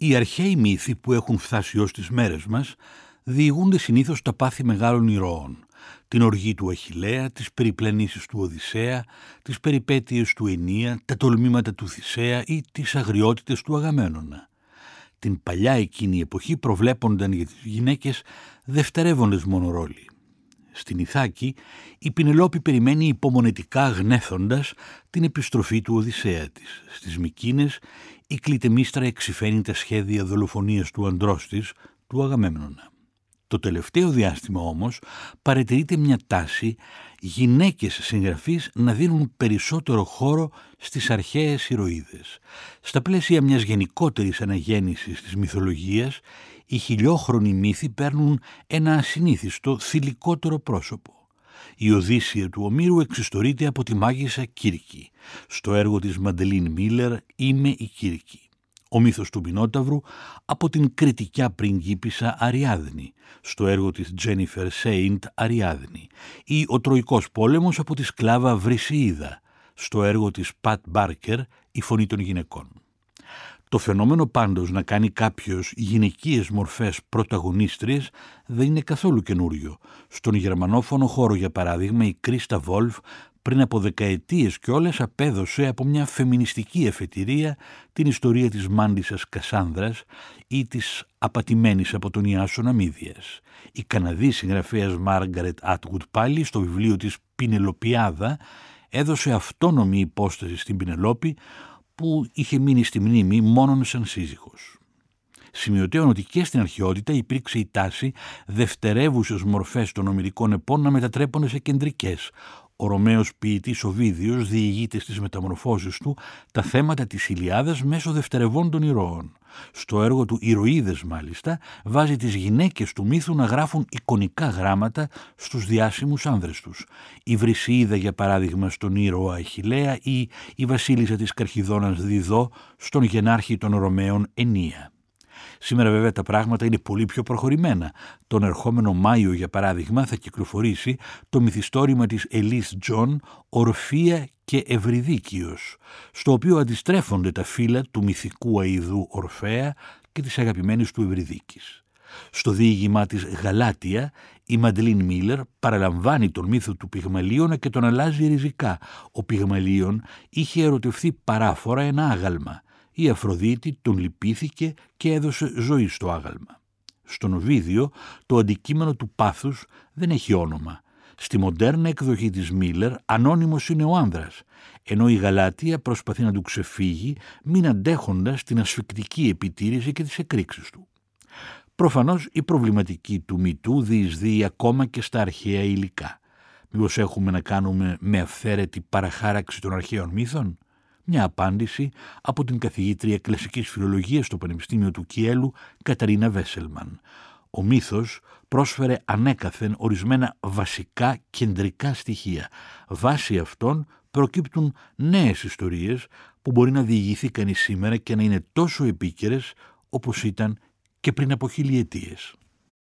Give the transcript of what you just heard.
Οι αρχαίοι μύθοι που έχουν φτάσει ως τις μέρες μας διηγούνται συνήθως τα πάθη μεγάλων ηρώων, την οργή του Αχιλέα, τις περιπλανήσεις του Οδυσσέα, τις περιπέτειες του Ενία, τα τολμήματα του Θησέα ή τις αγριότητες του Αγαμένονα. Την παλιά εκείνη εποχή προβλέπονταν για τις γυναίκες δευτερεύοντες μόνο ρόλοι. Στην Ιθάκη η Πινελόπη περιμένει υπομονετικά γνέθοντας την επιστροφή του Οδυσσέα της. Στις Μικίνες η Κλητεμίστρα εξηφαίνει τα σχέδια δολοφονίας του αντρός της, του Αγαμέμνονα. Το τελευταίο διάστημα όμως παρατηρείται μια τάση γυναίκες συγγραφείς να δίνουν περισσότερο χώρο στις αρχαίες ηρωίδες. Στα πλαίσια μιας γενικότερης αναγέννησης της μυθολογίας, οι χιλιόχρονοι μύθοι παίρνουν ένα ασυνήθιστο θηλυκότερο πρόσωπο. Η Οδύσσεια του Ομήρου εξιστορείται από τη μάγισσα Κίρκη. Στο έργο της Μαντελίν Μίλλερ «Είμαι η Κίρκη» ο μύθος του Μινόταυρου από την κρητικιά πριγκίπισσα Αριάδνη, στο έργο της Τζένιφερ Σέιντ Αριάδνη ή ο Τρωικός πόλεμος από τη σκλάβα Βρισηίδα, στο έργο της Πατ Μπάρκερ «Η φωνή των γυναικών». Το φαινόμενο πάντως να κάνει κάποιος γυναικείες μορφές πρωταγωνίστριες δεν είναι καθόλου καινούριο. Στον γερμανόφωνο χώρο για παράδειγμα η Κρίστα Βόλφ πριν από δεκαετίες κιόλας απέδωσε από μια φεμινιστική εφετηρία την ιστορία της μάντισσας Κασάνδρας ή της απατημένης από τον Ιάσονα Μύδιας. Η Καναδής συγγραφέας Μάργαρετ Άτγουτ πάλι στο βιβλίο της Πινελοπιάδα έδωσε αυτόνομη υπόσταση στην Πινελόπη που είχε μείνει στη μνήμη μόνον σαν σύζυγος. Σημειωτέων ότι και στην αρχαιότητα υπήρξε η τάση δευτερεύουσες μορφές των ομιλικών επών να μετατρέπονται σε κεντρικές, ο Ρωμαίος ποιητής Οβίδιος διηγείται στις μεταμορφώσεις του τα θέματα της Ηλιάδας μέσω δευτερευόντων ηρώων. Στο έργο του «Ηρωίδες» μάλιστα βάζει τις γυναίκες του μύθου να γράφουν εικονικά γράμματα στους διάσημους άνδρες τους. Η Βρυσίδα για παράδειγμα στον ήρωα Αχιλέα ή η βασίλισσα της Καρχηδόνας Διδώ στον γενάρχη των Ρωμαίων Αινεία. Σήμερα βέβαια τα πράγματα είναι πολύ πιο προχωρημένα. Τον ερχόμενο Μάιο για παράδειγμα θα κυκλοφορήσει το μυθιστόρημα της Ελίς Τζον «Ορφία και Ευρυδίκιος», στο οποίο αντιστρέφονται τα φύλα του μυθικού αοιδού Ορφέα και της αγαπημένης του Ευρυδίκης. Στο διήγημά της «Γαλάτεια» η Μαντλίν Μίλλερ παραλαμβάνει τον μύθο του Πυγμαλίωνα και τον αλλάζει ριζικά. Ο Πυγμαλίων είχε ερωτευθεί παράφορα ένα άγαλμα η Αφροδίτη τον λυπήθηκε και έδωσε ζωή στο άγαλμα. Στον Οβίδιο το αντικείμενο του πάθους δεν έχει όνομα. Στη μοντέρνα εκδοχή της Μίλλερ ανώνυμος είναι ο άνδρας, ενώ η Γαλάτια προσπαθεί να του ξεφύγει μην αντέχοντας την ασφικτική επιτήρηση και τις εκρήξεις του. Προφανώς η προβληματική του μυτού διεισδύει ακόμα και στα αρχαία υλικά. Μήπως έχουμε να κάνουμε με αυθαίρετη παραχάραξη των αρχαίων μύθων; Μια απάντηση από την καθηγήτρια κλασικής φιλολογίας στο Πανεπιστήμιο του Κιέλου Καταρίνα Βέσελμαν. Ο μύθος πρόσφερε ανέκαθεν ορισμένα βασικά κεντρικά στοιχεία. Βάσει αυτών προκύπτουν νέες ιστορίες που μπορεί να διηγηθεί κανείς σήμερα και να είναι τόσο επίκαιρες όπως ήταν και πριν από χιλιετίες.